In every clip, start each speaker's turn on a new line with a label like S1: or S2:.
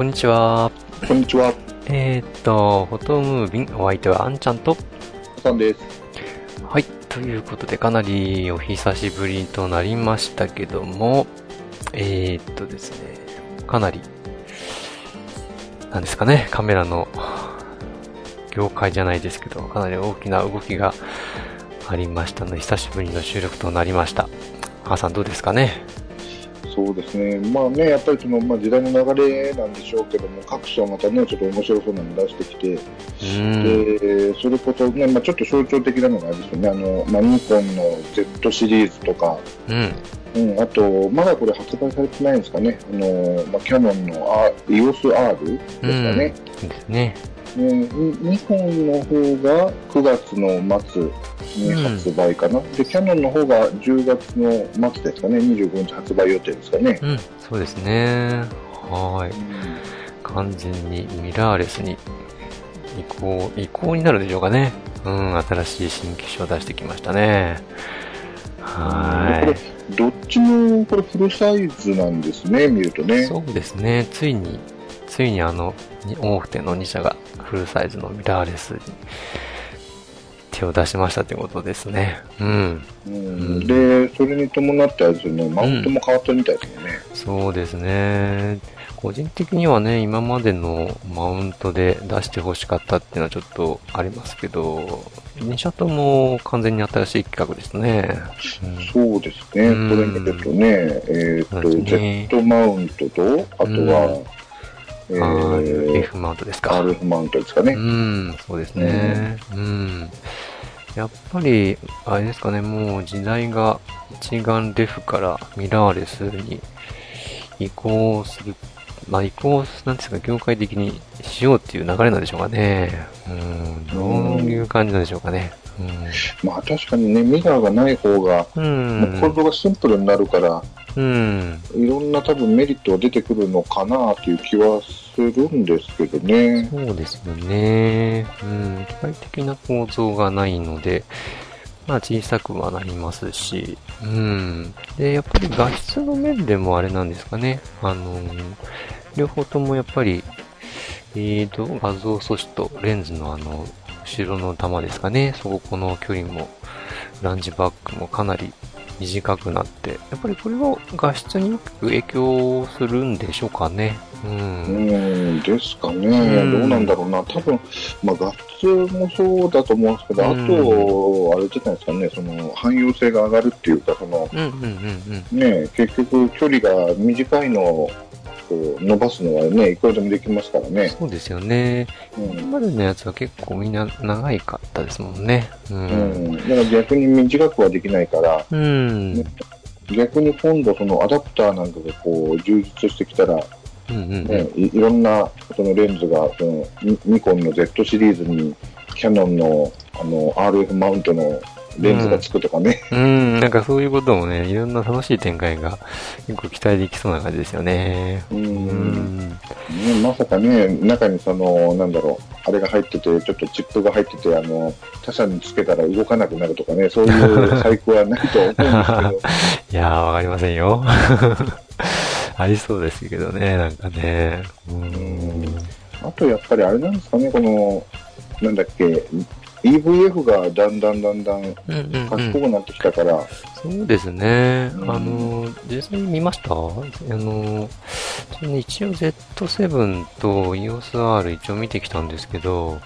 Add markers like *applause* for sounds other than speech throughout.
S1: こんにちは。
S2: こんにちは、
S1: えー、っと、フォトムービン、お相手はあんちゃんと、
S2: さんです。
S1: はい、ということで、かなりお久しぶりとなりましたけども、えー、っとですね、かなり、なんですかね、カメラの業界じゃないですけど、かなり大きな動きがありましたので、久しぶりの収録となりました。母さんどうですかね？
S2: そうですね、まあね、やっぱりその、まあ、時代の流れなんでしょうけども、各社またね、ちょっと面白そうなの出してきて。でそれこそね、まあ、ちょっと象徴的なのがあれですよね、あのまあ、ニコンの Z シリーズとか、
S1: うん。
S2: うん、あと、まだこれ発売されてないんですかね、あのまあ、キャノンの EOS-R ですかね。
S1: ですね。
S2: ねニコンの方が9月の末に発売かな、でキャノンの方が10月の末ですかね、25日発売予定ですかね。
S1: うん、そうですね。はーい。完全にミラーレスに移行、移行になるでしょうかね。うん、新しい新機種を出してきましたね。は
S2: これどっちもこれフルサイズなんですね、見ると
S1: い。
S2: ね。
S1: そうですね。ついに、ついにあの、に大手の2社がフルサイズのミラーレスに手を出しましたということですね。うん。
S2: うん、で、それに伴ってあれですよね、マウントも変わったみたいですよね。
S1: そうですね。個人的にはね、今までのマウントで出して欲しかったっていうのはちょっとありますけど、2社とも完全に新しい企画ですね。
S2: そうですね、
S1: うん
S2: これ見るとね、えっ、
S1: そう
S2: と、
S1: ね
S2: Z マウントと、あとは、え
S1: うん、
S2: ー
S1: RF マウントですか。
S2: RF マウントですかね。
S1: うん、そうですね。うん。やっぱり、あれですかね、もう時代が一眼レフからミラーレスに移行する、まあ移行、なんですか、業界的にしようっていう流れなんでしょうかね。うん、どういう感じなんでしょうかね。
S2: まあ確かにね、ミラーがない方が、
S1: うん。
S2: もう構造がシンプルになるから、
S1: うん。
S2: いろんな多分メリットが出てくるのかなという気はするんですけどね。
S1: そうですよね。うん。機械的な構造がないので、まあ小さくはなりますし、うん。で、やっぱり画質の面でもあれなんですかね。あの、両方ともやっぱり、えーと、画像素子とレンズのあの、後ろの玉ですかね。そこの距離も、ランジバックもかなり短くなって、やっぱりこれは画質に大きく影響するんでしょうかね。うん。
S2: うん、ですかね、
S1: うん。
S2: どうなんだろうな、多分まあ、画質もそうだと思うんですけど、
S1: うん。
S2: あと、あれじゃないですかね、その汎用性が上がるっていうか、その。ね、結局、距離が短いのをこう伸ばすのはね、いくらでもできますからね。
S1: そうですよね。
S2: うん
S1: 今までのやつは結構みんな長いかったですもんね。う。
S2: うんん、だから逆に短くはできないから、
S1: うん。
S2: 逆に今度、そのアダプターなんかがこう充実してきたら、
S1: うんうんうん。
S2: ね、いいろんなそのレンズがそのニニコンの Z シリーズにキャノンのあの RF マウントのレンズがつくとかね、
S1: うん、なんかそういうこともね、いろんな楽しい展開が結構期待できそうな感じですよね。
S2: うん
S1: うん。
S2: ねまさかね、中にそのなんだろう、あれが入ってて、ちょっとチップが入ってて、あの他社につけたら動かなくなるとかね、そういう細工はないと思うんです *laughs*
S1: いやー、わかりませんよ。*laughs* ありそうですけどね、なんかね。うん。
S2: けど、あとやっぱりあれなんですかね、この、なんだっけ、EVF がだんだんだんだん
S1: うんうんうん
S2: 賢くなってきたから、
S1: そうですね。
S2: うん
S1: あの、実際に見ました？あの、一応 Z7 と EOSR 一応見てきたんですけど、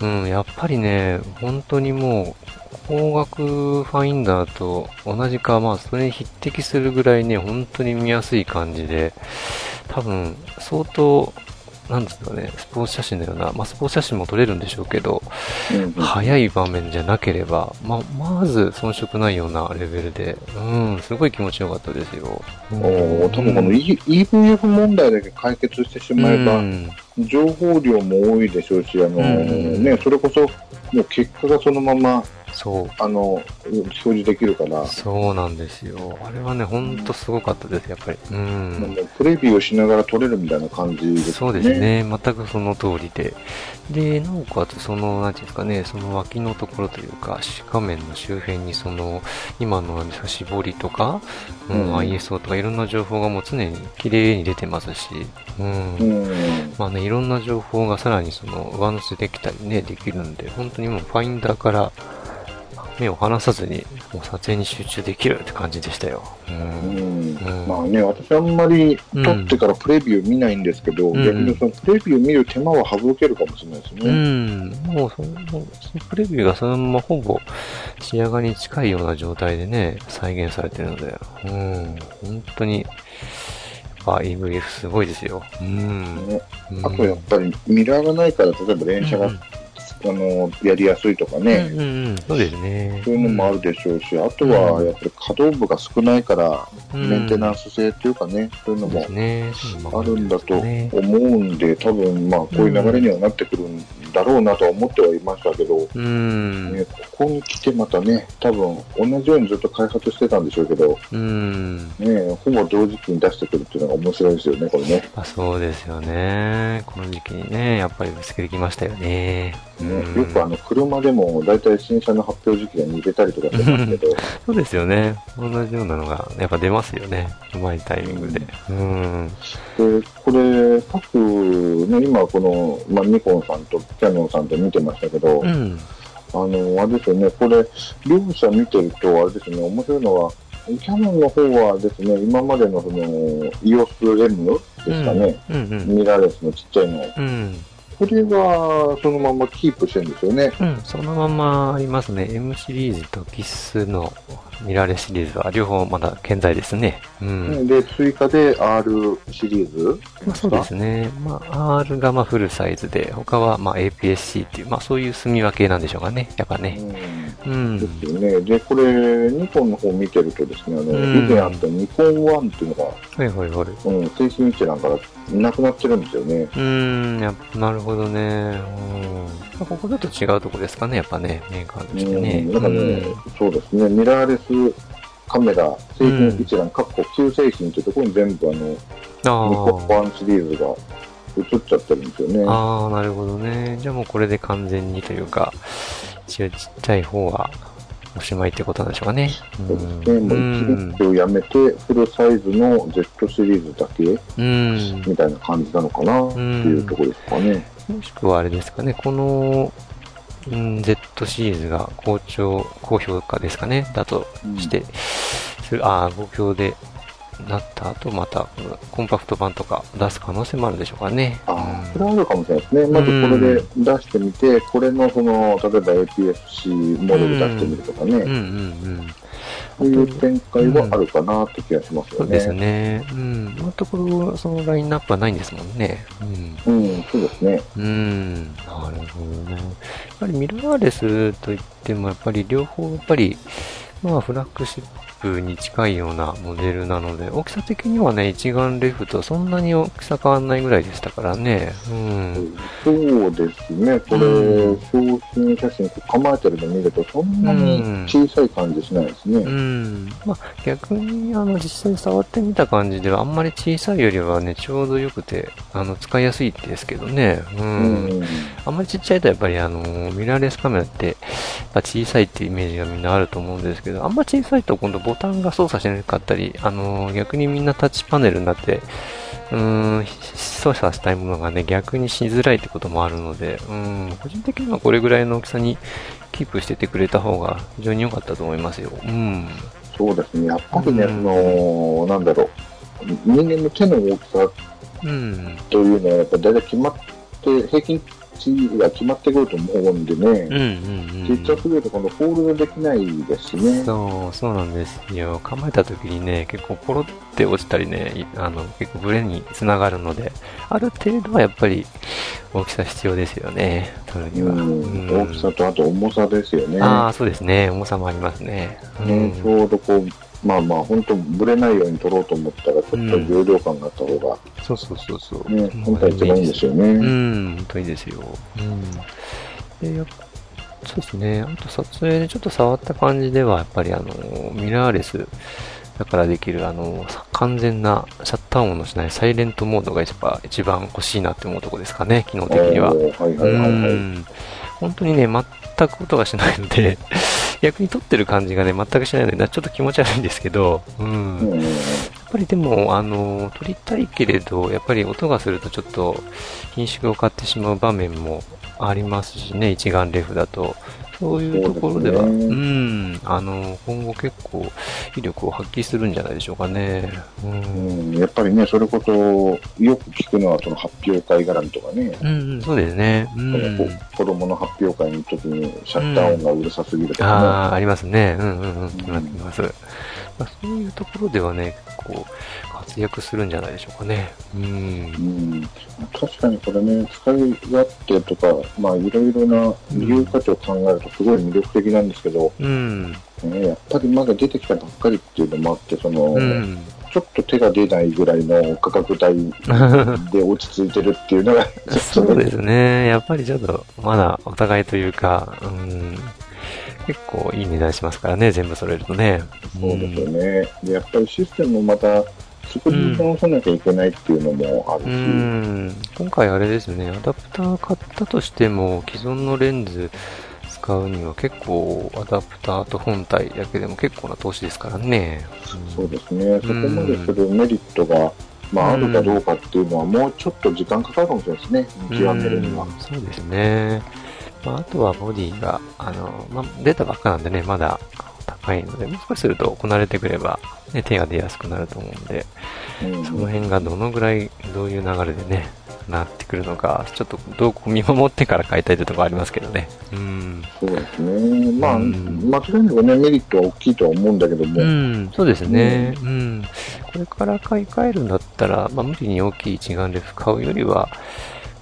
S1: うん、やっぱりね、本当にもう、光学ファインダーと同じか、まあ、それに匹敵するぐらいね、本当に見やすい感じで、多分、相当、なんですかね、スポーツ写真のような、まあ、スポーツ写真も撮れるんでしょうけど、
S2: うんうん。
S1: 早い場面じゃなければ、ま、まず遜色ないようなレベルで、うん、すごい気持ちよかったですよ。
S2: おー多分この E- EVF 問題だけ解決してしまえば、
S1: うん。
S2: 情報量も多いでしょうし、あの
S1: うん。
S2: ね、それこそ、もう結果がそのまま
S1: そう。
S2: あの、表示できるから、
S1: そうなんですよ。あれはね、ほんとすごかったです、やっぱり。う
S2: も
S1: ん。
S2: うプレビューをしながら撮れるみたいな感じですね。
S1: そうです。ね。全くその通りで。で、なおかつ、その、なんていうんですかね、その脇のところというか、画面の周辺に、その、今の、絞りとか、うん、
S2: うん
S1: ISO とかいろんな情報がもう常に綺麗に出てますし、うん。
S2: うん。
S1: まあね、いろんな情報がさらにその上乗せできたりね、できるんで、本当にもうファインダーから目を離さずに、もう撮影に集中できるって感じでしたよ。う。
S2: うんん
S1: うん
S2: まあね、私あんまり撮ってからプレビュー見ないんですけど、
S1: うん
S2: 逆にそのプレビュー見る手間は省けるかもしれないです
S1: う
S2: ね。
S1: ん。もうその、そのプレビューがそのままほぼ仕上がりに近いような状態でね、再現されてるので、うん。本当に、やっぱ EVF すごいですよ。うん。
S2: ね
S1: うん
S2: あとやっぱりミラーがないから、例えば連射が、
S1: うん
S2: あのやりやすいとかね、
S1: うんうんうん。そうですね。
S2: そういうのもあるでしょうし、あとはやっぱり可動部が少ないから、
S1: うん
S2: メンテナンス性っていうかね、そういうのもあるんだと
S1: ね
S2: 思うんで、多分まあこういう流れにはなってくるんだろうなとは思ってはいましたけど、
S1: うん。
S2: ね、ここに来てまたね、多分同じようにずっと開発してたんでしょうけど、
S1: うん。
S2: ね、ほぼ同時期に出してくるっていうのが面白いですよね、これね。
S1: あそうですよね。この時期にね、やっぱりぶつけてきましたよね。
S2: ね
S1: うん
S2: よくあの車でも大体新車の発表時期が似てたりとかしてますけど、*laughs*
S1: そうですよね。同じようなのがやっぱ出ますよね。うまいタイミングで。うん。
S2: でこれ、各、ね、今この、まあ、ニコンさんとキャノンさんと見てましたけど、
S1: うん。
S2: あの、あれですよね、これ、両者見てると、あれですね、面白いのは、キャノンの方はですね、今までのその EOS-M ですかね、
S1: うんうん。
S2: ミラーレスのちっちゃいの、
S1: うん。
S2: これはそのままキープしてるんですよね。
S1: うん。そのままありますね。M シリーズとキスのミラーレスシリーズは両方まだ健在ですね。うん。
S2: で、追加で R シリーズ
S1: まあ、そうですね。まあ、R がまあフルサイズで、他はまあ APS-C っていう、まあそういう住み分けなんでしょうかね。やっぱね。
S2: うん
S1: うん。
S2: ですよね。で、これ、ニコンの方見てるとですね、あの、
S1: うん
S2: 以前あったニコン1っていうのが、
S1: はいはいはい。
S2: うん、製品一覧からなくなってるんですよね。
S1: うーん、やなるほどね。うん。まあここだと違うとこですかね、やっぱね、メーカーとしてね。
S2: うん、だからね、そうですね、ミラーレスカメラ、製品一覧、かっこ旧製品っていうところに全部あの、ニコン
S1: あ
S2: 1シリーズが映っちゃってるんですよね。
S1: あ。ああ、なるほどね。じゃあもうこれで完全にというか、一応ちっちゃい方はおしまいってことなんでしょうかね。
S2: そうですね、もう1リ
S1: うん
S2: ットルやめて、フルサイズの Z シリーズだけ
S1: うん。
S2: みたいな感じなのかなっていうところですかね。
S1: もしくはあれですかね、この、うん、Z シリーズが好調、高評価ですかね、だとして、するああ、ご評でなった後、また、コンパクト版とか出す可能性もあるでしょうかね。
S2: ああ、それはあるかもしれないですね。まずこれで出してみて、これのその、例えば APS-C モデル出してみるとかね、
S1: うんうんうん。
S2: そういう展開はあるかなって気がしますよね。
S1: そうですね。うん。今のところ、そのラインナップはないんですもんね。うん。
S2: うん、そうですね。
S1: うん。なるほどね。やっぱりミラーレスといっても、やっぱり両方、やっぱり、まあ、フラッグシップに近いようなモデルなので、大きさ的にはね、一眼レフとそんなに大きさ変わんないぐらいでしたからね。うん。
S2: そうですね。これ、
S1: うん
S2: 商品写真構えてるの見ると、そんなに小さい感じしないですね。
S1: うん。まあ、逆に、あの、実際触ってみた感じでは、あんまり小さいよりはね、ちょうど良くて、あの、使いやすいですけどね。う。
S2: うんん。
S1: あんまりちっちゃいとやっぱりあの、ミラーレスカメラって、小さいっていうイメージがみんなあると思うんですけど、あんま小さいと今度ボタンが操作しなかったり、あの、逆にみんなタッチパネルになって、うーん、操作したいものがね、逆にしづらいってこともあるので、うん、個人的にはこれぐらいの大きさにキープしててくれた方が非常に良かったと思いますよ。うん。
S2: そうですね。やっぱりね、
S1: うん
S2: その、なんだろう。人間の手の大きさ
S1: うん。
S2: というのは、やっぱり大体決まって、平均値が決まってくると思うんでね。
S1: うんうんうん。
S2: ちっちゃすぎるとこのホールドできないですしね。
S1: そう、そうなんですよ。構えた時にね、結構ポロって落ちたりね、いあの、結構ブレにつながるので、ある程度はやっぱり大きさ必要ですよね、取るには。
S2: うん、
S1: うん
S2: 大きさとあと重さですよね。
S1: ああ、そうですね。重さもありますね。
S2: ねちょうどこう、まあまあ、本当ブレないように取ろうと思ったら、ちょっと重量感があった方が、
S1: そうそうそうそう。
S2: ね、本当は一番いいんですよね。
S1: うん、本当にいいですよ。うん。で、やっそうですね。あと撮影でちょっと触った感じでは、やっぱりあの、ミラーレスだからできる、あの、完全なシャッター音のしないサイレントモードが一番一番欲しいなって思うとこですかね、機能的には。
S2: はいはいはい
S1: 本当にね、全く音がしないので、*laughs* 逆に撮ってる感じがね、全くしないので、ちょっと気持ち悪いんですけど、うん。やっぱりでも、あの、撮りたいけれど、やっぱり音がするとちょっと品種を買ってしまう場面もありますしね、一眼レフだと。そういうところでは、う
S2: ね
S1: ん、あの、今後結構威力を発揮するんじゃないでしょうかね。うん。
S2: うんやっぱりね、それこそ、よく聞くのはその発表会絡みとかね、
S1: うん、うん、そうですね。うん。
S2: こ子供の発表会の時にシャッター音がうるさすぎるとか
S1: ああ、ありますね。うんうんうん。決まってます。まあ、そういうところではね、結構活躍するんじゃないでしょうかね。うん
S2: ね。う。ん、確かにこれね、使い勝手とか、まあいろいろな利用価値を考えるとすごい魅力的なんですけど、
S1: うん。
S2: ね、やっぱりまだ出てきたばっかりっていうのもあって、その、
S1: うん。
S2: ちょっと手が出ないぐらいの価格帯 *laughs* で落ち着いてるっていうのが、
S1: そうですね。やっぱりちょっと、まだお互いというか、うん。結構いい値段しますからね、全部揃えるとね。
S2: そうですよね。で、やっぱりシステムもまた作り直さなきゃいけないっていうのもある
S1: う
S2: し、
S1: ん。今回あれですね、アダプター買ったとしても、既存のレンズ使うには結構、アダプターと本体だけでも結構な投資ですからね。
S2: そうですね。そこまでするメリットが、まあ、あるかどうかっていうのは、もうちょっと時間かかるかもしれないですね。見極めるには
S1: うん。そうですね。まあ、あとはボディが、あの、まあ、出たばっかなんでね、まだ高いので、もう少しするとこなれてくれば、ね、手が出やすくなると思うんで、
S2: うん
S1: その辺がどのぐらい、どういう流れでね、なってくるのか、ちょっとどう見守ってから買いたいというところありますけどね。うん。
S2: そうですね。まあ、
S1: うん
S2: 間違いなくね、メリットは大きいとは思うんだけども、
S1: うん、そうですね。うん。これから買い替えるんだったら、まあ、無理に大きい一眼レフ買うよりは、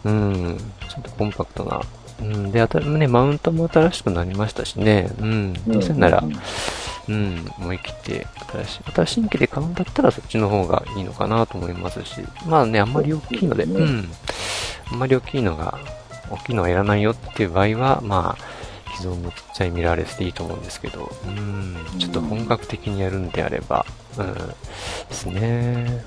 S1: うん、ちょっとコンパクトな。うん、で、ね、マウントも新しくなりましたしね。うん。どうせなら、
S2: うん
S1: うん、思い切って、新しい、新しい新規で買うんだったらそっちの方がいいのかなと思いますし、まあね、あんまり大きいので、
S2: そう
S1: ん。あんまり大きいのが、大きいのはいらないよっていう場合は、まあ、既存のちっちゃいミラーレスでいいと思うんですけど、うん、ちょっと本格的にやるんであれば、うん、ですね。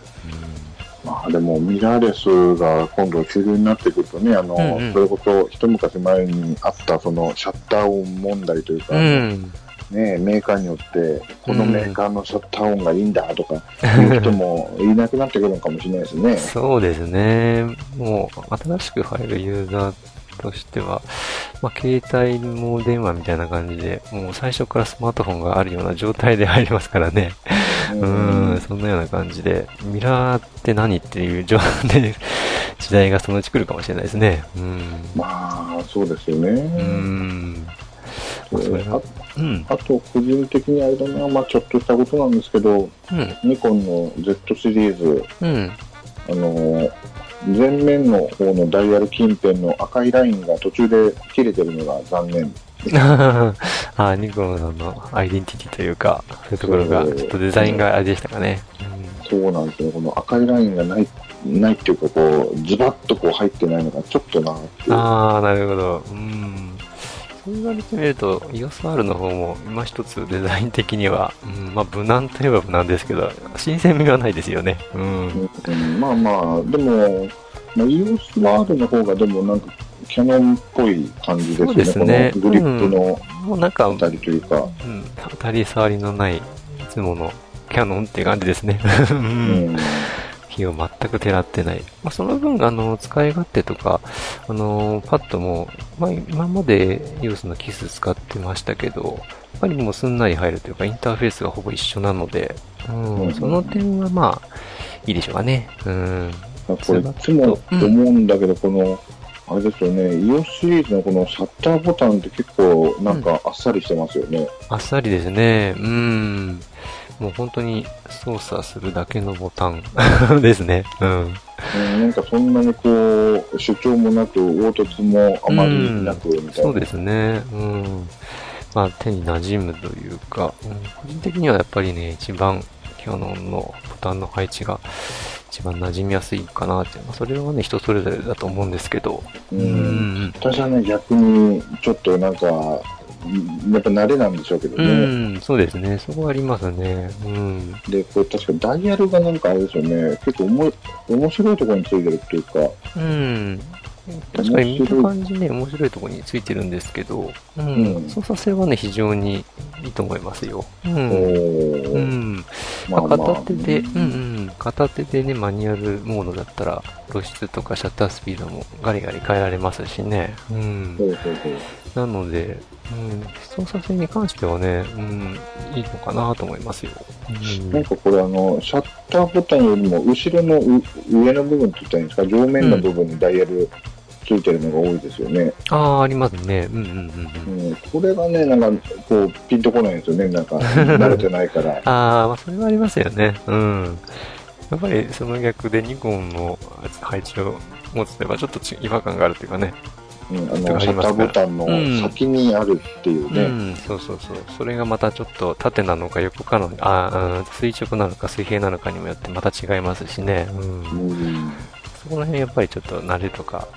S2: まあでも、ミラーレスが今度主流になってくるとね、あの、
S1: うんうん
S2: それこそ一昔前にあったそのシャッター音問題というか、
S1: うん。うん。
S2: ね、メーカーによって、このメーカーのシャッター音がいいんだとか、いう人もいなくなってくるのかもしれないですね。*laughs*
S1: そうですね。もう、新しく入るユーザーとしては、まあ、携帯も電話みたいな感じで、もう最初からスマートフォンがあるような状態で入りますからね。うん、そんなような感じで、ミラーって何っていう状態で、時代がそのうち来るかもしれないですね。うん。
S2: まあ、そうですよね。
S1: うん。まあそれ
S2: あ
S1: はうん。
S2: あと、個人的にあれだな、まあちょっとしたことなんですけど、
S1: うん。
S2: ニコンの Z シリーズ、
S1: うん。
S2: あの、前面の方のダイヤル近辺の赤いラインが途中で切れてるのが残念。*laughs*
S1: あ、ニコンさんのアイデンティティというか、そういうところが、ちょっとデザインがあれでしたかね。
S2: そうなんですよ。この赤いラインがない、ないっていうか、こう、ズバッとこう入ってないのがちょっとな
S1: ああ、なるほど。うん。そう言われてみると、EOSR の方も今一つデザイン的には、うん、まあ無難といえば無難ですけど、新鮮味はないですよね。うん。
S2: うんまあまあ、でも、まあ、EOSR の方がでもなんか、キャノンっぽい感じですよね。
S1: そうですね
S2: グリップの
S1: もうなんか、
S2: あたりというか。
S1: うん、当たり障りのない、いつものキャノンって感じですね。う。
S2: うんん。
S1: 火を全く照らってない。まあ、その分、あの、使い勝手とか、あの、パッドも、まあ、今まで EOS のキス使ってましたけど、やっぱりもうすんなり入るというか、インターフェースがほぼ一緒なので、うん、
S2: うん
S1: その点はまあ、いいでしょうかね。うん。
S2: これいつも思うんだけど、この、あれですよね、EOS シリーズのこのシャッターボタンって結構なんかあっさりしてますよね。
S1: あっさりですね。うん。もう本当に操作するだけのボタン *laughs* ですね。うん。
S2: うん、なんかそんなにこう、主張もなく、凹凸もあまりなくみたいな。
S1: そうですね。うん。まあ、手に馴染むというか、うん個人的にはやっぱりね、一番キャノンのボタンの配置が一番馴染みやすいかなっていう、まあ、それはね、人それぞれだと思うんですけど。
S2: う。
S1: うんん。
S2: 私はね、逆に、ちょっとなんか、やっぱ慣れなんでしょうけど
S1: う
S2: ね。
S1: ん、そうですね。そこはありますね。うん。
S2: で、これ確かダイヤルがなんかあれですよね、結構おも面白いところについてるっていうか、
S1: うん。確かに見た感じね、面白いところについてるんですけど、うん。
S2: うん
S1: 操作性はね、非常にいいと思いますよ。うん。うん。
S2: ま
S1: まあ、片手で、うんうん、片手でね、マニュアルモードだったら、露出とかシャッタースピードもガリガリ変えられますしね。うん
S2: ほ。うほうほう
S1: なので、うん、操作性に関してはね、うん、いいのかなと思いますよ。うん
S2: なんかこれあの、シャッターボタンよりも後ろのう上の部分って言ったらいいんですか、上面の部分にダイヤルついてるのが多いですよね。
S1: ああ、ありますね。うんうんうんうん。
S2: うん、これがね、なんかこう、ピンとこないんですよね、なんか、慣れてないから。*laughs*
S1: ああ、まあ、それはありますよね。うん。やっぱり、その逆でニコンの配置を持つと、ちょっとち違和感があるっていうかね。
S2: うん、あの、シャッターボタンの先にあるっていう
S1: う
S2: ね。
S1: ん、そうそうそう。それがまたちょっと縦なのか横かの、あ垂直なのか水平なのかにもよってまた違いますしね。うん。
S2: うん、
S1: そこら辺やっぱりちょっと慣れとか、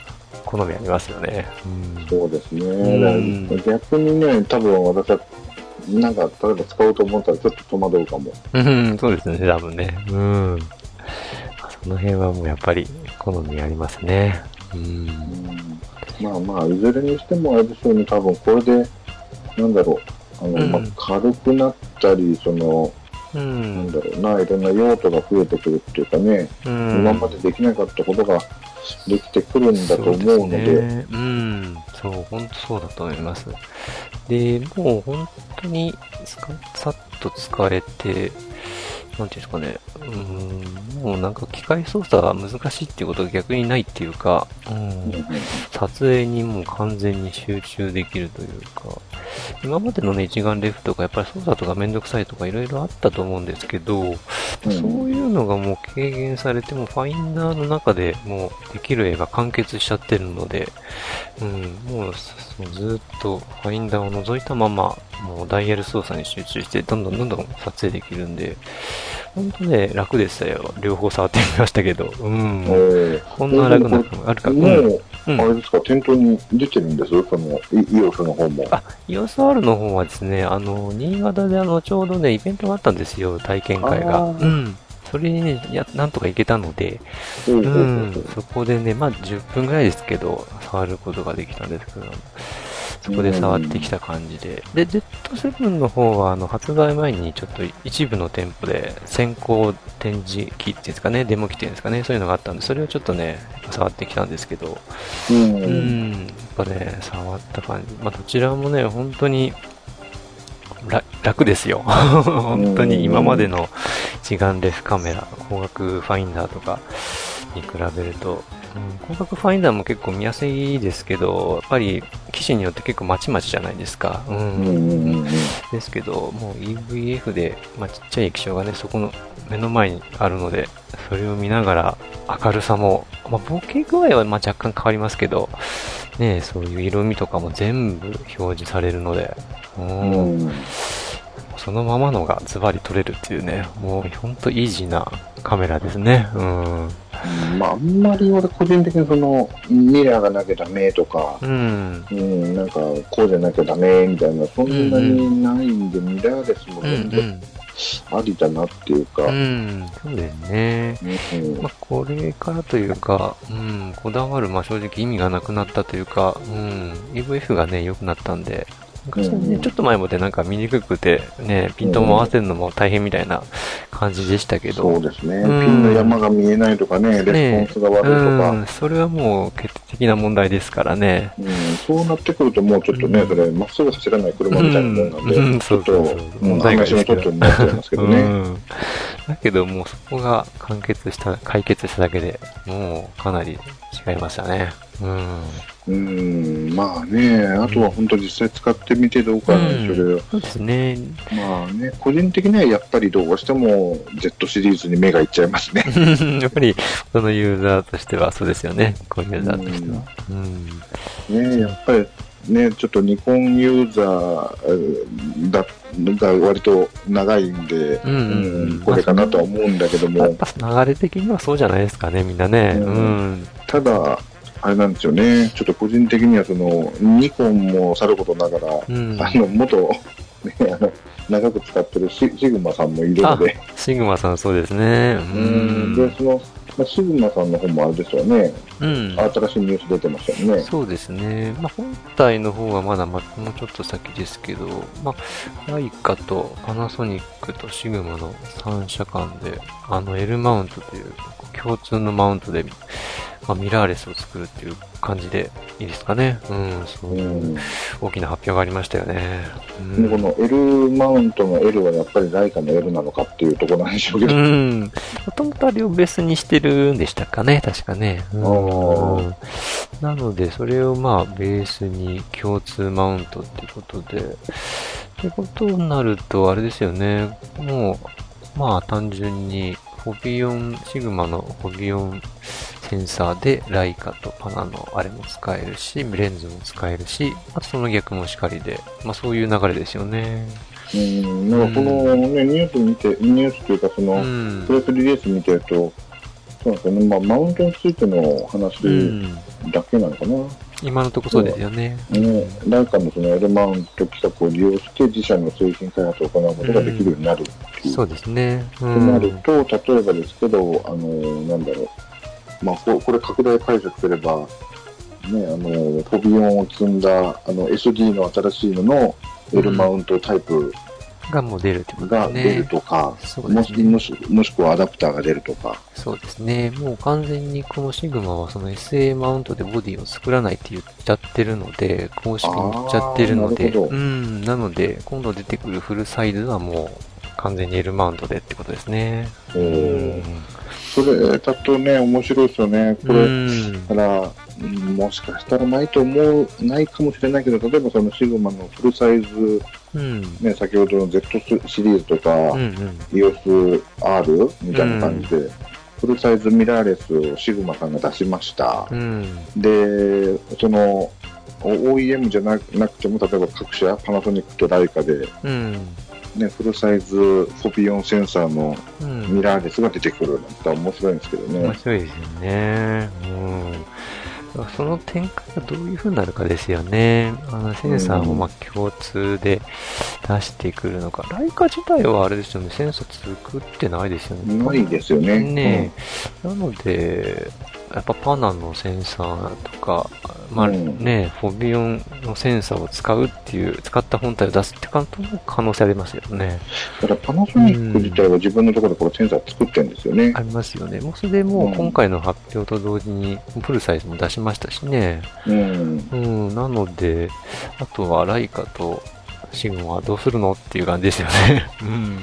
S1: 好みありますよね。うん。
S2: そうですね。逆にね、多分私は、なんか、例えば使おうと思ったらちょっと戸惑うかも。
S1: うん、そうですね、多分ね。うん。その辺はもうやっぱり好みありますね。うん。
S2: うんまあまあ、いずれにしてもあれですよね、多分これで、なんだろう、あの、
S1: うん
S2: まあ、軽くなったり、その、
S1: う
S2: なん
S1: ん。
S2: だろうな、いろんな用途が増えてくるっていうかね、
S1: うん
S2: 今までできなかったことができてくるんだと思うので、
S1: そうね。うん。そう、本当そうだと思います。で、もう本当に使さっと使えて、なんていうんですかね、うん、もうなんか機械操作が難しいっていうことが逆にないっていうか、うん、撮影にもう完全に集中できるというか、今までのね、一眼レフとかやっぱり操作とかめんどくさいとかいろいろあったと思うんですけど、そういうのがもう軽減されても、ファインダーの中でもうできる絵が完結しちゃってるので、うん、もうずっとファインダーを覗いたまま、もうダイヤル操作に集中して、どんどんどんどん撮影できるんで、本当ね、楽でしたよ。両方触ってみましたけど。うん。
S2: えー
S1: こんな楽なのあるか？うん。
S2: もう、
S1: うん
S2: あれですか、店頭に出てるんです？その、イイオスの方も。
S1: あ、EOSR の方はですね、あの、新潟であの、ちょうどね、イベントがあったんですよ、体験会が。うん。それにね、や、なんとか行けたので、
S2: うん
S1: うん、そこでね、まあ10分ぐらいですけど、触ることができたんですけど、そこで触ってきた感じで。で、Z7 の方は、あの、発売前にちょっと一部の店舗で先行展示機っていうんですかね、デモ機っていうんですかね、そういうのがあったんで、それをちょっとね、触ってきたんですけど、
S2: うん。
S1: う
S2: うん。
S1: ん、やっぱね、触った感じ。まあ、どちらもね、本当に、ら楽ですよ。本当に今までの一眼レフカメラ、光学ファインダーとかに比べると、うん、光学ファインダーも結構見やすいですけど、やっぱり機種によって結構まちまちじゃないですか。うん。
S2: うんうんうん
S1: ですけど、もう EVF で、まあ、ちっちゃい液晶がね、そこの目の前にあるので、それを見ながら明るさも、まあ、ボケ具合はまあ若干変わりますけど、ね、そういう色味とかも全部表示されるので、うん
S2: うん。
S1: そのままのがズバリ撮れるっていうね、もうほんとイージーなカメラですね。うん。
S2: まあ、あんまり俺個人的にその、ミラーがなきゃダメとか、
S1: うん。
S2: うん、なんか、こうじゃなきゃダメみたいな、そんなにないんで、ミラーレスも
S1: うん、うん。
S2: ありだなっていうか、
S1: うん。そうですね。
S2: うん
S1: まあ、これからというか、うん、こだわる、まあ、正直意味がなくなったというか、うん、EVF がね、良くなったんで、昔はね、
S2: うん
S1: ちょっと前までなんか見にくくて、ね、ピントも合わせるのも大変みたいな感じでしたけど、
S2: そうですね、
S1: うん。
S2: ピンの山が見えないとかね、レスポンスが悪いとか、
S1: うん、それはもう決定的な問題ですからね。
S2: うん。そうなってくると、もうちょっとね、
S1: うん。
S2: それ、まっすぐ走らない車みたいなもんなんで、
S1: うん。うん。
S2: ちょっと、
S1: そうそう問題が
S2: ちょっとになっちゃいますけどね。
S1: うん。だけどもうそこが完結した、解決しただけでもうかなり違いましたね。うん。
S2: うん、まあね、あとは本当実際使ってみてどうかなんですけど、
S1: そうですね。
S2: まあね、個人的にはやっぱりどうしても Z シリーズに目がいっちゃいますね。*laughs*
S1: やっぱり、そのユーザーとしてはそうですよね。こういうユーザーとしては。うん。
S2: ねやっぱりね、ちょっとニコンユーザーだが割と長いんで、
S1: うんうん
S2: うんこれかなとは思うんだけども、
S1: やっぱ流れ的にはそうじゃないですかね、みんなね。
S2: う
S1: うんん。
S2: ただ、あれなんですよね、ちょっと個人的にはその、ニコンもさることながら、
S1: うん。
S2: あの、元、ね、あの、長く使ってるシシグマさんもいるので、
S1: シグマさんそうですね。う
S2: うんで、
S1: ん。
S2: その、まあ、シグマさんの方もあれですよね、
S1: うん。
S2: 新しいニュース出てましたよね。
S1: そうですね。まあ、本体の方はまだま、もうちょっと先ですけど、まあ、ライカとパナソニックとシグマの3社間で、あの L マウントという共通のマウントで、まあ、ミラーレスを作るっていう感じでいいですかね。うん、そう大きな発表がありましたよね。うん
S2: でこの L マウントの L はやっぱりライカの L なのかっていうところなんでしょうけ
S1: う
S2: ど、
S1: ん。もともとあれをベースにしてるんでしたかね、確かね。うん
S2: あ
S1: なので、それをまあ、ベースに共通マウントってことで、ってことになると、あれですよね。もう、まあ、単純に、ホビオン、シグマのホビオンセンサーで、ライカとパナのあれも使えるし、レンズも使えるし、あとその逆もしかりで、まあそういう流れですよね。
S2: うん、なんかこのね、ニュース見て、ニュースというかその、
S1: うん
S2: プ。レスリリース見てると、そうですよね、まあ、マウントについての話
S1: うん。
S2: だけなのかな。
S1: 今のところそうですよね。
S2: ね、ライカのその L マウント規格を利用して自社の製品開発を行うことができるようになるっていう。
S1: そうですね。う
S2: となる
S1: ん。
S2: と、例えばですけど、あの、なんだろう。まあ、ここれ拡大解釈すれば、ね、あの、フォビオンを積んだ、あの、SD の新しいのの L マウントタイプ
S1: がもう出るってこと
S2: が出る
S1: ですね。
S2: とか、
S1: そうですね。
S2: もしもしもしくはアダプターが出るとか。
S1: そうですね。もう完全にこのシグマはその SA マウントでボディを作らないって言っちゃってるので、公式に言っちゃってるので、うん。なので、今度出てくるフルサイズはもう完全に L マウントでってことですね。
S2: えーそれだとね、面白いですよね。これ、
S1: うん
S2: だから、うんもしかしたらないと思う、ないかもしれないけど、例えばそのシグマのフルサイズ、
S1: うん。
S2: ね、先ほどの Z シリーズとか、
S1: うんうん。
S2: EOS-R みたいな感じで、フルサイズミラーレスをシグマさんが出しました。
S1: うん。
S2: で、その、OEM じゃななくても、例えば各社、パナソニックとライカで、
S1: うん。
S2: ね、フルサイズフォビオンセンサーの
S1: うん。
S2: ミラーレスが出てくるなんて面白いんですけどね。
S1: 面白いですよね。うん。その展開がどういう風になるかですよね。あのセンサーもまあ共通で出してくるのか。ライカ自体はあれですよね。センサー作ってないですよね。
S2: ないですよね。
S1: ねなので、やっぱパナのセンサーとか、まあ
S2: うん
S1: ね、フォビオンのセンサーを使うっていう、使った本体を出すってことも可能性ありますよね。
S2: だからパナソニック自体は自分のところでこれセンサー作ってるんですよね。
S1: ありますよね。もうそれでもう今回の発表と同時にフルサイズも出しましたしね。
S2: うん。
S1: うん、なので、あとはライカとシグマはどうするのっていう感じですよね。うん。
S2: ね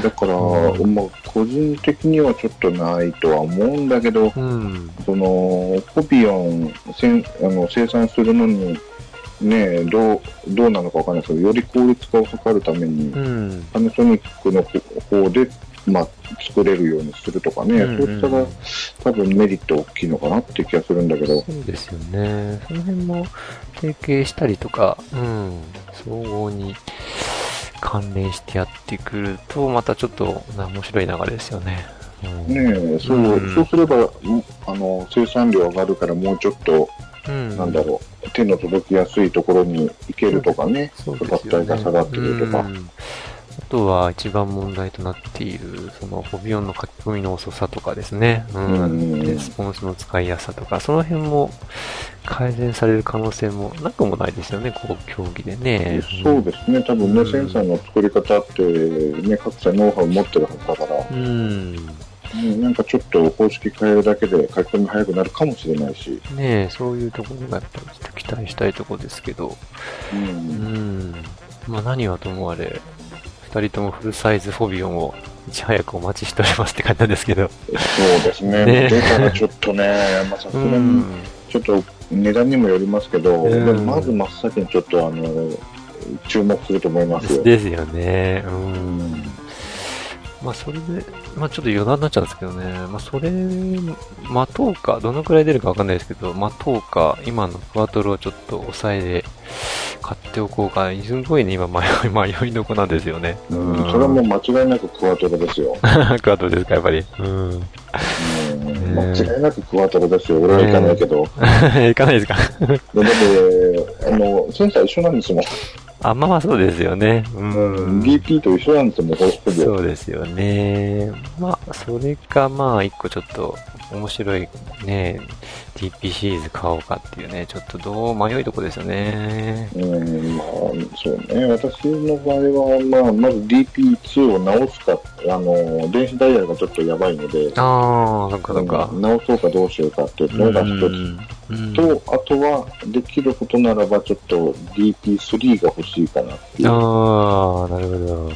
S2: *laughs* だから、
S1: うん
S2: まあ、個人的にはちょっとないとは思うんだけど、
S1: うん。
S2: その、コピオンせんあの生産するのに、ねどう、どうなのかわかんないですけど、より効率化を図るために、
S1: うん。
S2: パナソニックの方で、まあ、作れるようにするとかね、
S1: うん
S2: そういったら多分メリット大きいのかなって気がするんだけど、
S1: そうですよね。その辺も提携したりとか、うん、総合に関連してやってくると、またちょっとな面白い流れですよね。うん、
S2: ねそう、
S1: うん。
S2: そうすれば、んあの、生産量上がるからもうちょっと、
S1: うん、
S2: なんだろう、手の届きやすいところに行けるとかね、
S1: そう
S2: 価。格帯が下がってくるとか。
S1: う。ん。あとは一番問題となっている、その、ホビオンの書き込みの遅さとかですね。うん。
S2: うん
S1: レスポンスの使いやすさとか、その辺も改善される可能性もなくもないですよね、こう、競技でね。
S2: そうですね、多分ね、
S1: うん
S2: センサーの作り方って、ね、各社ノウハウ持ってるはずだから、
S1: うん。
S2: うんなんかちょっと方式変えるだけで書き込み早くなるかもしれないし、
S1: ねえ、そういうところがやっぱり期待したいところですけど。
S2: う、
S1: うんん。まあ何はともあれ、二人ともフルサイズフォビオンをいち早くお待ちしておりますって感じなんですけど。
S2: そうですね、
S1: ね
S2: 出たらちょっとね、まあさすがにちょっと値段にもよりますけど、
S1: うん
S2: まず真っ先にちょっとあの注目すると思いますよ。
S1: ですよね。うん。まあそれで、まあちょっと余談になっちゃうんですけどね、まあそれ、待とうか、どのくらい出るかわかんないですけど、待とうか、今のクワトロをちょっと抑えで買っておこうか、すごいね、今迷い、*laughs* 迷いどこなんですよね。
S2: うん、それはもう間違いなくクワトロですよ。*laughs*
S1: クワトロですか、やっぱり。うん。
S2: うん間違いなくクワトロですよ。俺は行かないけど。*laughs*
S1: 行かないですか？
S2: だって、あの、センサー一緒なんですもん。
S1: あ、まあまあそうですよね。う
S2: うん
S1: ん。
S2: DP と一緒なんですよ、もうほぼ。
S1: そうですよね。まあ、それか、まあ、一個ちょっと面白いね、TP シリーズ買おうかっていうね、ちょっとどう迷いとこですよね。
S2: うん、まあ、そうね。私の場合は、まあ、まず DP2 を直すか、あの、電子ダイヤルがちょっとやばいので、
S1: ああ、そっかそっか。
S2: うん直そうかどうしようかっていうのが一つ。
S1: うん
S2: と、あとは、できることならば、ちょっと DP3 が欲しいかなっていう。
S1: ああ、なるほど。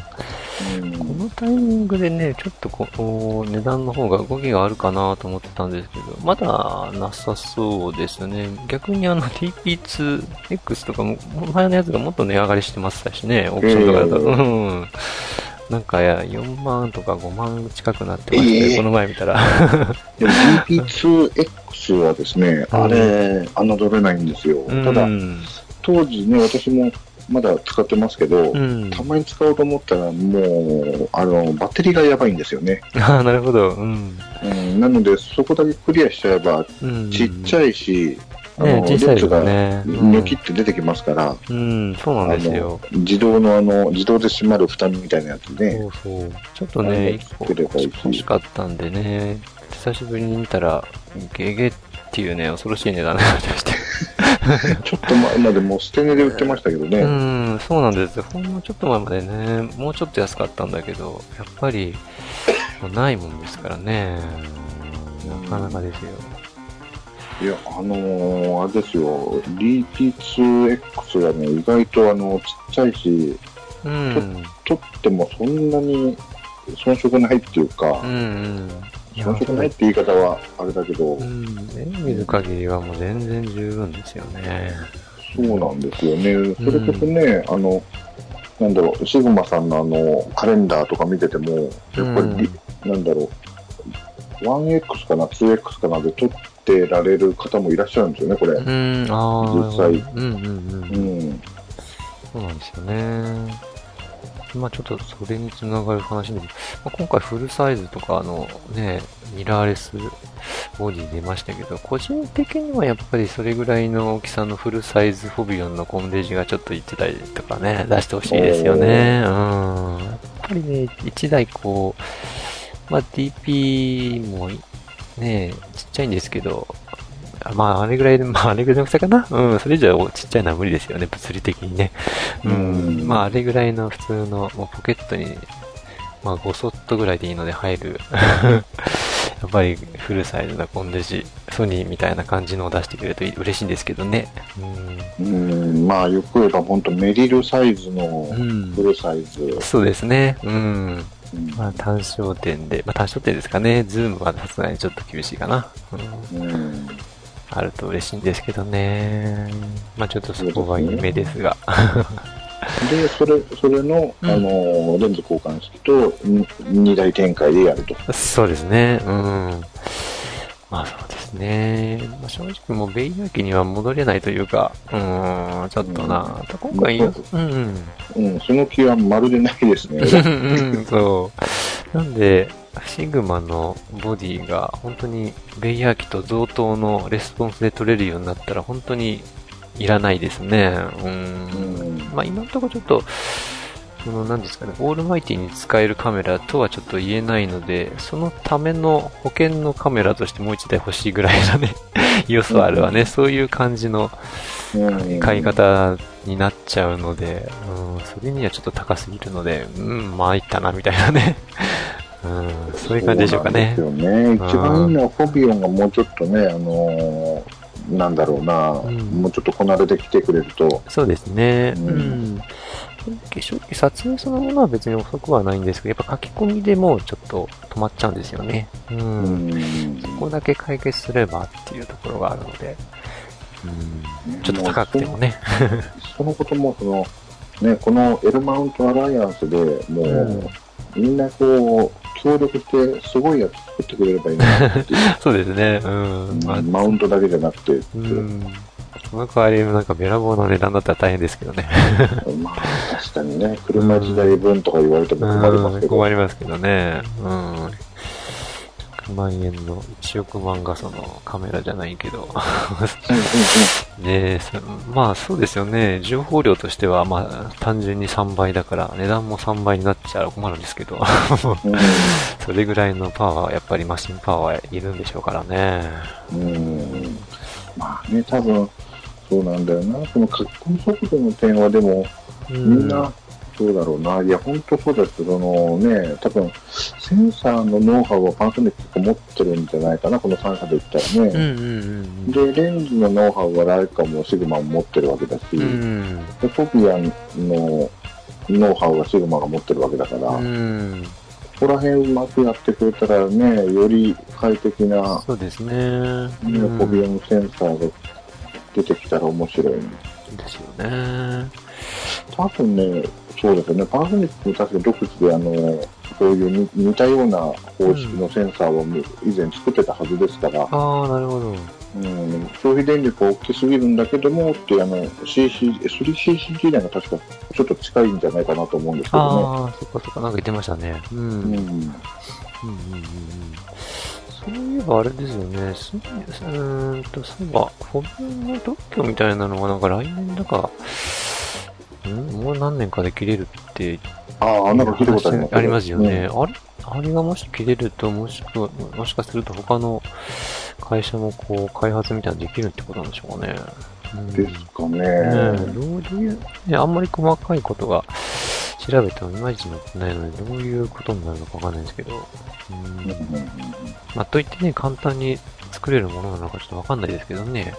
S2: うん
S1: このタイミングでね、ちょっとこう、値段の方が動きがあるかなと思ってたんですけど、まだなさそうですね。逆にあの TP2X とかも、前のやつがもっと値上がりしてましたしね、オークションとかだと。
S2: ええ
S1: うん。なんかや、4万とか5万近くなってましたね、
S2: ええ
S1: この前見たら。
S2: でも DP2X はですね、
S1: うん
S2: あれ、侮れないんですよ。ただ
S1: う、ん。
S2: 当時ね、私もまだ使ってますけど、
S1: うん。
S2: たまに使おうと思ったら、もう、あの、バッテリーがやばいんですよね。*laughs*
S1: なるほど。うん。
S2: うん、なので、そこだけクリアしちゃえば、
S1: うん。
S2: ちっちゃいし、あ
S1: ね
S2: の、
S1: 小さいですね。
S2: ニョキって出てきますから、
S1: うん、そうなんですよ。
S2: 自動のあの、自動で閉まる蓋みたいなやつね。
S1: そうそう。ちょっとね、一個欲しかったんでね、久しぶりに見たら、ゲゲっていうね、恐ろしい値段になってまして。*laughs*
S2: ちょっと前までもう捨て値で売ってましたけどね。
S1: うん、そうなんですよ。ほんのちょっと前までね、もうちょっと安かったんだけど、やっぱり、もうないもんですからね。なかなかですよ。
S2: いや、あのー、あれですよ、DP2X がね、意外とあの、ちっちゃいし、
S1: うん。
S2: 取ってもそんなに遜色ないっていうか、
S1: うん、うん。
S2: 遜色ないって言い方はあれだけど、
S1: うん、絵見る限りはもう全然十分ですよね。
S2: そうなんですよね。それこそね、あの、なんだろう、シグマさんのあの、カレンダーとか見てても、やっぱり、なんだろう、1X かな、2X かなで撮ってられる方もいらっしゃるんですよね、これ。
S1: うん、ああ、
S2: 実際
S1: うん、うん、うん。
S2: うん。
S1: そうなんですよね。まあちょっとそれにつながる話でも、まあ、今回フルサイズとかあのね、ミラーレスボディ出ましたけど、個人的にはやっぱりそれぐらいの大きさのフルサイズフォビオンのコンデジがちょっと言ってたりとかね、出してほしいですよね。うん。やっぱりね、一台こう、まあ DP もね、ちっちゃいんですけど、あまあ、あれぐらいで、*laughs* まあ、あれぐらいの大きさかな？うん、それ以上ちっちゃいのは無理ですよね、物理的にね。うん。
S2: うん
S1: まあ、あれぐらいの普通の、もうポケットに、まあ、5ソットぐらいでいいので入る。*laughs* やっぱりフルサイズなコンデジ、ソニーみたいな感じのを出してくれると嬉しいんですけどね。
S2: うん、まあ、よく言えば本当メリルサイズの
S1: うん。うん
S2: フ。ルサイズ。
S1: そうですね。うん。
S2: うん
S1: まあ、単焦点で、まあ、単焦点ですかね。ズームはさすがにちょっと厳しいかな。うん。
S2: うん
S1: あると嬉しいんですけどね。まあちょっとそこは夢ですが。
S2: で、それ、それの、
S1: うん
S2: あの、レンズ交換式と、2台展開でやると。
S1: そうですね。うん。まあそうですね。まあ、正直もうベイヤー機には戻れないというか、うん、ちょっとな。今回、
S2: う
S1: うんん、うん。
S2: うん、その気はまるでないですね。*laughs*
S1: うん、そう。なんで、シグマのボディが本当にベイヤー機と同等のレスポンスで取れるようになったら本当にいらないですね。うん。
S2: うん
S1: まあ今のところちょっと、その何ですかね、オールマイティに使えるカメラとはちょっと言えないので、そのための保険のカメラとしてもう一台欲しいぐらいのね、*laughs* 要素あるわね、そういう感じの
S2: うん。
S1: 買い方になっちゃうので、うん、それにはちょっと高すぎるので、うん、まあいったな、みたいなね。*laughs* うん、そういう感じでしょうかね。
S2: そうね。一番いいのはフォビオンがもうちょっとね、あのーなんだろうな、
S1: ん。
S2: もうちょっとこなれてきてくれると、
S1: そうですね。
S2: う
S1: うんん。正直撮影そのものは別に遅くはないんですけど、やっぱ書き込みでもうちょっと止まっちゃうんですよね。うん。
S2: うん
S1: そこだけ解決すればっていうところがあるので、うん。ちょっと高くてもね。
S2: そのこともその、ね、この L マウントアライアンスでもう、
S1: うん
S2: みんなこう、協力して、すごいやつ作ってくれればいいなっていう。*laughs*
S1: そうですね。うん。まあ、
S2: マウントだけじゃなくて、
S1: うん。その代わり、なんかべらぼうな値段だったら大変ですけどね。
S2: まあ、確かにね、車1台分とか言われても困ります
S1: うん
S2: けど、
S1: 困りますけどね。うん。100万円の1億万画素のカメラじゃないけど。*laughs* で、そまあそうですよね。情報量としては、まあ単純に3倍だから、値段も3倍になっちゃう困るんですけど。*laughs* それぐらいのパワーは、やっぱりマシンパワーはいるんでしょうからね。
S2: うんうんまあね、多分、そうなんだよな。その書き込み速度の点はでも、
S1: み
S2: みんな、そうだろうな。いや、本当そうだけど、そのね、多分、センサーのノウハウはパナソニック持ってるんじゃないかな、この3社で言ったらね。
S1: うんうんうん
S2: で、レンズのノウハウはライカもシグマも持ってるわけだし、
S1: うん。うん。
S2: でフォビアンのノウハウはシグマが持ってるわけだから、
S1: うん。
S2: ここら辺うまくやってくれたらね、より快適な、
S1: そうですね。
S2: ねフォビアンセンサーが出てきたら面白いね。
S1: ですよね。
S2: 多分ね、そうですよね、パナソニックも確か独自で、あの、こういう似似たような方式のセンサーを以前作ってたはずですから、
S1: ああ、なるほど。
S2: うん、消費電力は大きすぎるんだけども、ってあの、CC、3CCG なんか確かちょっと近いんじゃないかなと思うんですけど
S1: ああ、そっかそっか、なんか言ってましたね。うん。うん、うん、うん
S2: ね。
S1: うん。そういえばあれですよね。すうーんと、そういえば、フォビアの特許みたいなのがなんか来年だか、んもう何年かで切れるって
S2: ああ、なんか聞いたことあります、
S1: ありますよね。。あれあれがもし切れると、もしくは、もしかすると他の会社もこう、開発みたいなのできるってことなんでしょうかね。うん
S2: ですかね。
S1: ねえどうどういう、ね、あんまり細かいことが調べてもいまいち載ってないので、どういうことになるのかわかんないんですけど、うんまあ、といってね、簡単に作れるものなのかちょっとわかんないですけどね。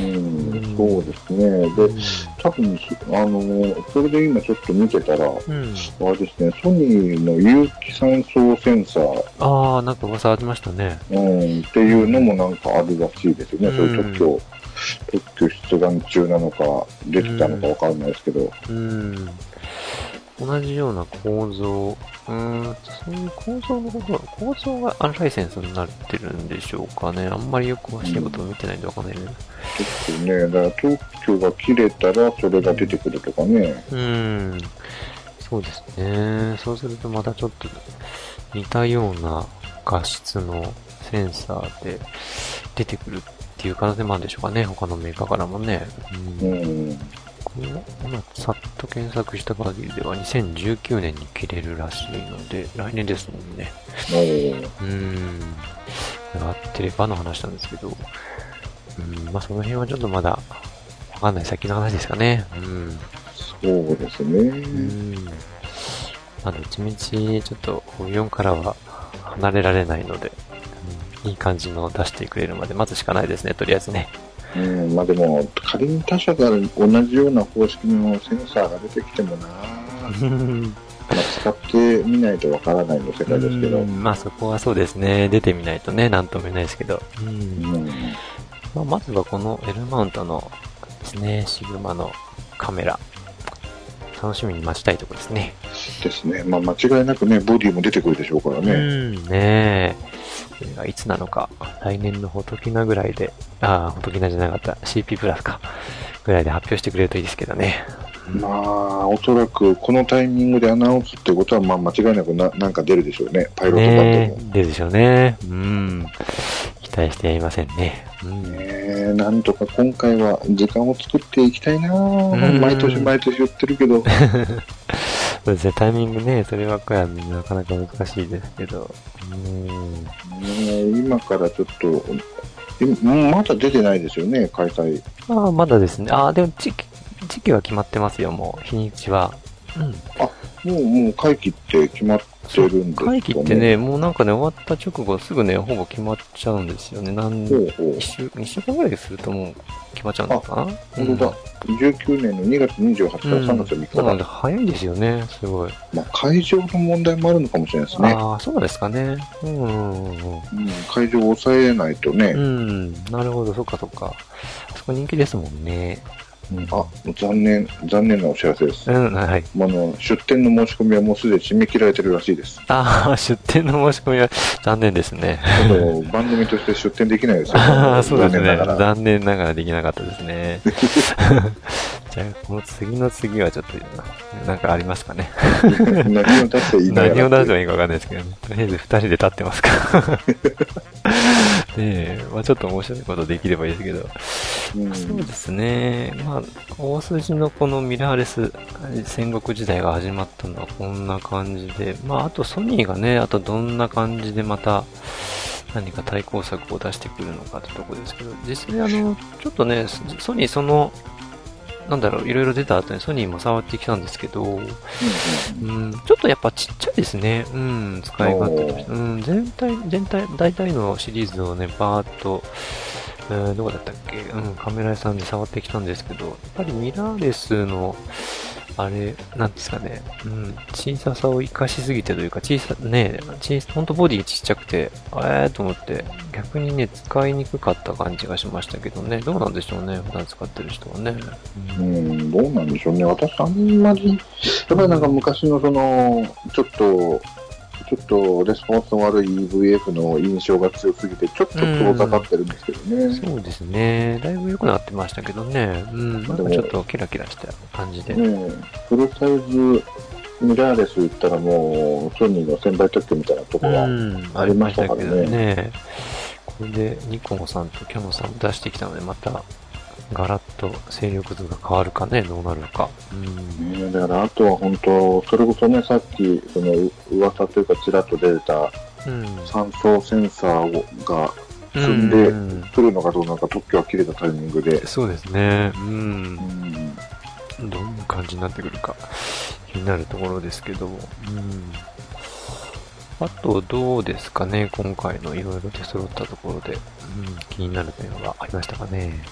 S2: うんそうですね。
S1: う
S2: で、多分あの、それで今ちょっと見てたら、
S1: ん。うん。
S2: あれですね、ソニーの有機酸素センサー、
S1: ああ、なんか噂ありましたね。
S2: うん、っていうのもなんかあるらしいですよね。
S1: うん
S2: そういう特許、特許出願中なのか、出てたのかわかんないですけど、
S1: うん。同じような構造、うーん、そういう構造のことは、構造がアンライセンスになってるんでしょうかね。あんまりよく詳しいことを見てないんでわかんないね。
S2: ちょっとね、だから特許が切れたらそれが出てくるとかね。
S1: うん。そうですね。そうするとまたちょっと似たような画質のセンサーで出てくるっていう可能性もあるんでしょうかね。他のメーカーからもね。う。
S2: うん
S1: 今、さっと検索した限りでは2019年に切れるらしいので、来年ですもんね。
S2: おー
S1: うーん。合ってればの話なんですけど、うん、まあその辺はちょっとまだわかんない先の話ですかね。うん。
S2: そうですね。
S1: うん。まあ、どっちみち、ちょっと、4からは離れられないので、うんいい感じの出してくれるまで待つしかないですね、とりあえずね。
S2: うん、まあでも、仮に他社から同じような方式のセンサーが出てきてもな、*laughs* まあ、使ってみないとわからないの世界ですけど。
S1: うんまあそこはそうですね。出てみないとね、なんとも言えないですけど。うん
S2: うん
S1: まあ、まずはこの L マウントのですね、シグマのカメラ。楽しみに待ちたいところですね。
S2: ですね。まあ間違いなくね、ボディも出てくるでしょうから
S1: う
S2: ね。
S1: ん、ねえ。それがいつなのか。来年のフォトキナぐらいで、ああ、フォトキナじゃなかった。CP プラスか。ぐらいで発表してくれるといいですけどね。
S2: まあ、おそらくこのタイミングでアナウンスってことは、まあ間違いなくななんか出るでしょうね。パイロット版でも。
S1: ねえ、出るでしょうね。うん。期待してやりませんね。うん。
S2: ねえなんとか今回は時間を作っていきたいな、
S1: ん
S2: 毎年毎年言ってるけど、*laughs*
S1: そうですね、タイミングね、そればっかりはなかなか難しいですけど。うん。
S2: 今からちょっと、いまだ出てないですよね、開催。
S1: ああ、まだですね。ああ、でも時期、時期は決まってますよ、もう。日にちは。うん。
S2: もう、もう会期って決まってるんですかね。
S1: 会期ってね、もうなんかね、終わった直後すぐね、ほぼ決まっちゃうんですよね。なん
S2: ほうほう
S1: 一。週、二週間ぐらいするともう決まっちゃうのかな？
S2: 本当だ。19年の2月28日から3月3日
S1: そうなんで、
S2: だ。
S1: 早いんですよね、すごい。
S2: まあ、会場の問題もあるのかもしれないですね。
S1: ああ、そうなんですかね。うんうんうん
S2: うん、会場を抑えないとね
S1: う。ん。うん、なるほど、そっかそっか。あそこ人気ですもんね。うん
S2: あ、残念、残念なお知らせです。
S1: うん、はい。
S2: あの、出店の申し込みはもうすでに締め切られてるらしいです。
S1: ああ、*laughs* 出店の申し込みは残念ですね。
S2: ちょっと番組として出店できないですよ。
S1: ああ、そうですね。
S2: 残念ながら。
S1: 残念ながらできなかったですね。*laughs* じゃあ、この次の次はちょっと、なんかありますかね。
S2: 何を出していいの
S1: 何を出しても
S2: い
S1: いいかわかんないですけど、とりあえず二人で立ってますか？ら。ねえ、まあちょっと面白いことできればいいですけど。そうですね。まあ、大筋のこのミラーレス戦国時代が始まったのはこんな感じで、まああとソニーがね、あとどんな感じでまた何か対抗策を出してくるのかってとこですけど、実際あの、ちょっとね、ソニーその、なんだろう、いろいろ出た後にソニーも触ってきたんですけど、うん、ちょっとやっぱちっちゃいですね。うん、使い勝手として。うん、全体、全体、大体のシリーズをね、バーっと、えーどこだったっけ？うん、カメラ屋さんで触ってきたんですけど、やっぱりミラーレスの、あれ、なんですかね、うん、小ささを生かしすぎてというか、小さ、ね、小さ、ほんとボディちっちゃくて、えーと思って、逆にね、使いにくかった感じがしましたけどね、どうなんでしょうね、普段使ってる人はね。
S2: うん、どうなんでしょうね。私、あんまり、やっぱりなんか昔のその、ちょっと、ちょっとレスポンスの悪い EVF の印象が強すぎて、ちょっと遠ざかってるんですけどね。
S1: そうですね。だいぶ良くなってましたけどね。うん。なんかちょっとキラキラした感じで。
S2: ねえフルサイズミラーレス言ったらもう、ソニーの先輩特許みたいなところが、
S1: うん。
S2: ありましたからね
S1: ありましたけどね。これでニコンさんとキャノンさんも出してきたので、またガラッと勢力図が変わるかね、どうなるのか。うん。
S2: だからあとは本当、それこそね、さっき、その噂というか、ちらっと出た
S1: うん。
S2: 酸素センサーをが積んで
S1: うん
S2: 来るのかどうなのか、特許が切れたタイミングで、
S1: そうですね。う。
S2: うんん、
S1: どんな感じになってくるか気になるところですけど。うん。あと、どうですかね、今回のいろいろ出揃ったところで、うん、気になる点はありましたかね。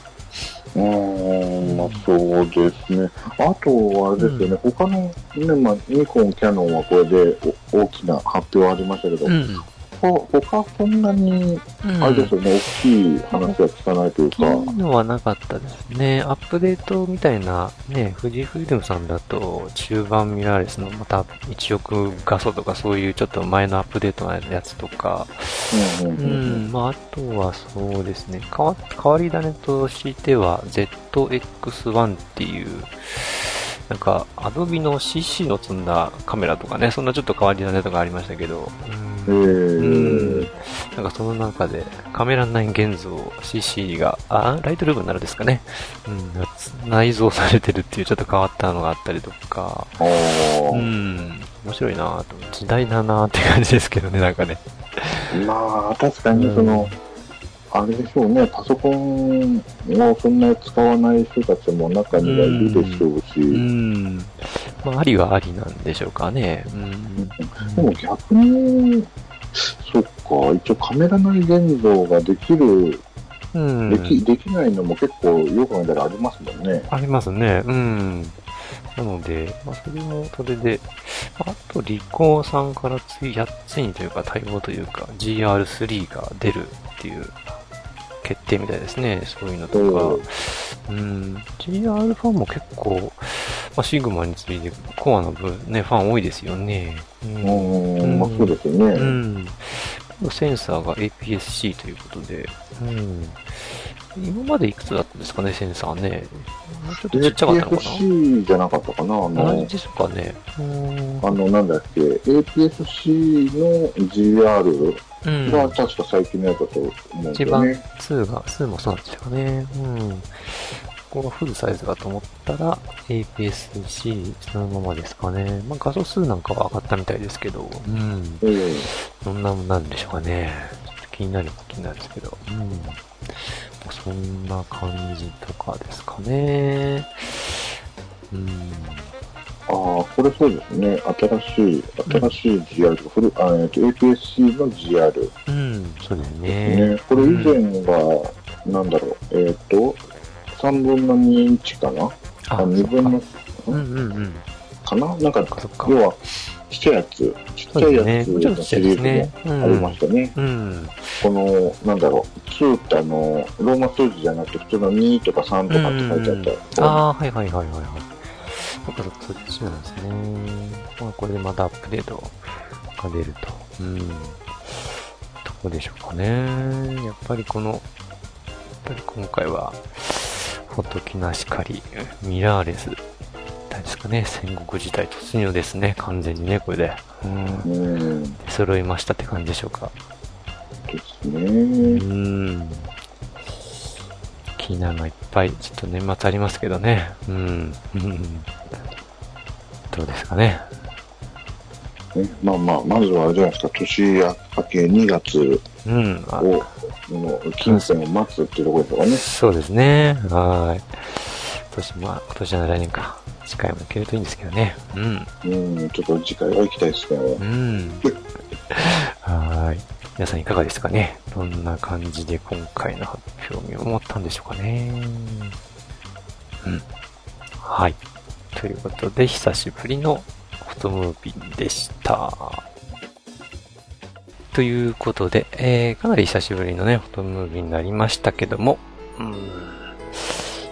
S2: うーん、まあそうですね。あとはあれですよね、他のね、まあ、ニコン、キャノンはこれでお大きな発表ありましたけど、
S1: ん。
S2: ほ他そんなに、あれですよね、大きい話は聞かないというか、
S1: 大きいのはなかったですね。アップデートみたいな、ね、富士フイルムさんだと、中盤ミラーレスのまた1億画素とかそういうちょっと前のアップデートのやつとか、う
S2: うんうんうん。うん
S1: ん、まああとはそうですね、変わ変わり種としては ZX1 っていう、なんか、アドビの CC の積んだカメラとかね、そんなちょっと変わり種とかありましたけど、
S2: え
S1: うん。
S2: ー、
S1: なんかその中で、カメラ内現像 CC が、あ、ライトルームになるですかね。うん、内蔵されてるっていうちょっと変わったのがあったりとか、うん、面白いなぁと、時代だなぁって感じですけどね、なんかね。
S2: まあ、確かにその、あれでしょうね、パソコンをそんなに使わない人たちも中にはいるでしょうし、
S1: うん。まあ、ありはありなんでしょうかね。うん。
S2: でも逆に、そっか、一応カメラ内現像ができる、
S1: うん。
S2: できできないのも結構よく考えたらありますもんね。
S1: ありますね。うん。なので、まあ、それも、それで、あと、リコーさんからつい、やついにというか、対応というか、GR3 が出るっていう、決定みたいですね。そういうのとか。うん。GR ファンも結構、まあ、シグマについて、コアな分、ね、ファン多いですよね。う
S2: ん、まあそうですよね。
S1: うん。センサーが APS-C ということで、うん。今までいくつだったんですかね、センサーね。ちょっとちっちゃかったのか
S2: APS-C じゃなかったかなあ
S1: な同
S2: の
S1: じ、ですかね。うん
S2: あの、なんだっけ、APS-C の GR
S1: うん。
S2: が確か最近のやつだと思うんです
S1: 一番
S2: よね。
S1: 2が、2もそうなんですかね。うん。ここがフルサイズだと思ったら、APS-C そのままですかね。まあ画素数なんかは上がったみたいですけど、うん。
S2: ええ
S1: どんなもんなんでしょうかね。ちょっと気になるは気になるんですけど。うん。そんな感じとかですかね。うん。
S2: ああ、これそうですね。新しい、新しい GR とか、フルあえっと APS-C の GR
S1: うん、そうです
S2: ね。
S1: ね。
S2: これ以前が、なんだろう、えっ、と、3分の2インチかな？あ、2分の、
S1: うんうんうん。
S2: かな？なんか要は、ちっちゃいやつ、ちっちゃいやつのシリーもありましたね。
S1: うん。
S2: この、なんだろう、2ってあの、ローマ数字じゃなくて普通の2とか3とかって書いてあった。
S1: ああ、はいはいはいはいはい。そっかそっか、そっちなんですね。まあ、これでまたアップデートが出ると。うん。どこでしょうかね。やっぱりこの、やっぱり今回は、ほときなしかり、ミラーレス、何ですかね、戦国時代突入ですね、完全にね、これで。うん。揃いましたって感じでしょうか。
S2: すね。
S1: うん。気になるのいっぱい、ちょっと年末ありますけどね。うん。うんどうですかね。
S2: ねまあまあ、まずはあれじゃないですか、年明け2月
S1: うん。
S2: の金銭を待つっていうところですかね。
S1: そうですね。はーい。今年、まあ、今年は来年か。次回も行けるといいんですけどね。うん。
S2: うん、ちょっと次回は行きたいですね。
S1: うん。はーい。皆さんいかがですかねどんな感じで今回の発表を思ったんでしょうかねうん。はい。ということで、久しぶりのトムービーでした。ということで、えー、かなり久しぶりのね、フォトムービーになりましたけども、うん、い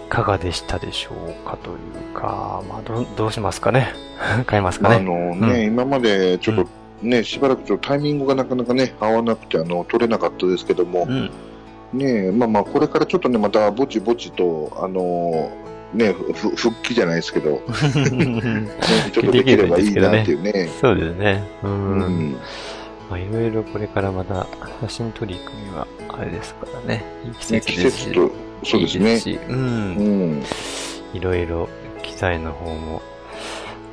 S1: かがでしたでしょうかというか、まあ、どうどうしますかね？*laughs* 買いますか
S2: まあ、あ
S1: ね
S2: のね、今までちょっとね、しばらくちょっとタイミングがなかなかね、合わなくて、あの、取れなかったですけども、
S1: うん。
S2: ねまあまあ、これからちょっとね、またぼちぼちと、あのね、ふ復帰じゃないですけど、ね、*laughs* ちょっとできればいいなっていうね。
S1: そうですね。う。
S2: うんん。
S1: まあ、いろいろこれからまた写真撮り行くには、あれですからね。いい季
S2: ね、
S1: 節ですし。
S2: 季節と、そうですね。
S1: いいし、う。
S2: うんん。
S1: いろいろ機材の方も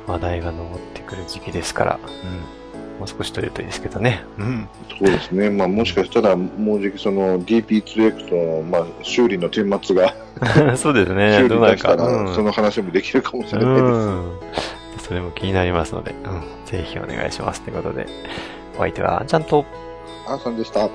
S1: 話題が上ってくる時期ですから、うん。もう少し撮れるといいですけどね。うん。
S2: そうですね。まあ、もしかしたら、もうじきその DP2X の、まあ、修理の顛末が、*laughs*
S1: そうですね。
S2: 修
S1: どうなるか。
S2: その話もできるかもしれないです。
S1: うん。それも気になりますので、うん。ぜひお願いします。ということで、お相手は、ちゃんと、
S2: あーさんでした。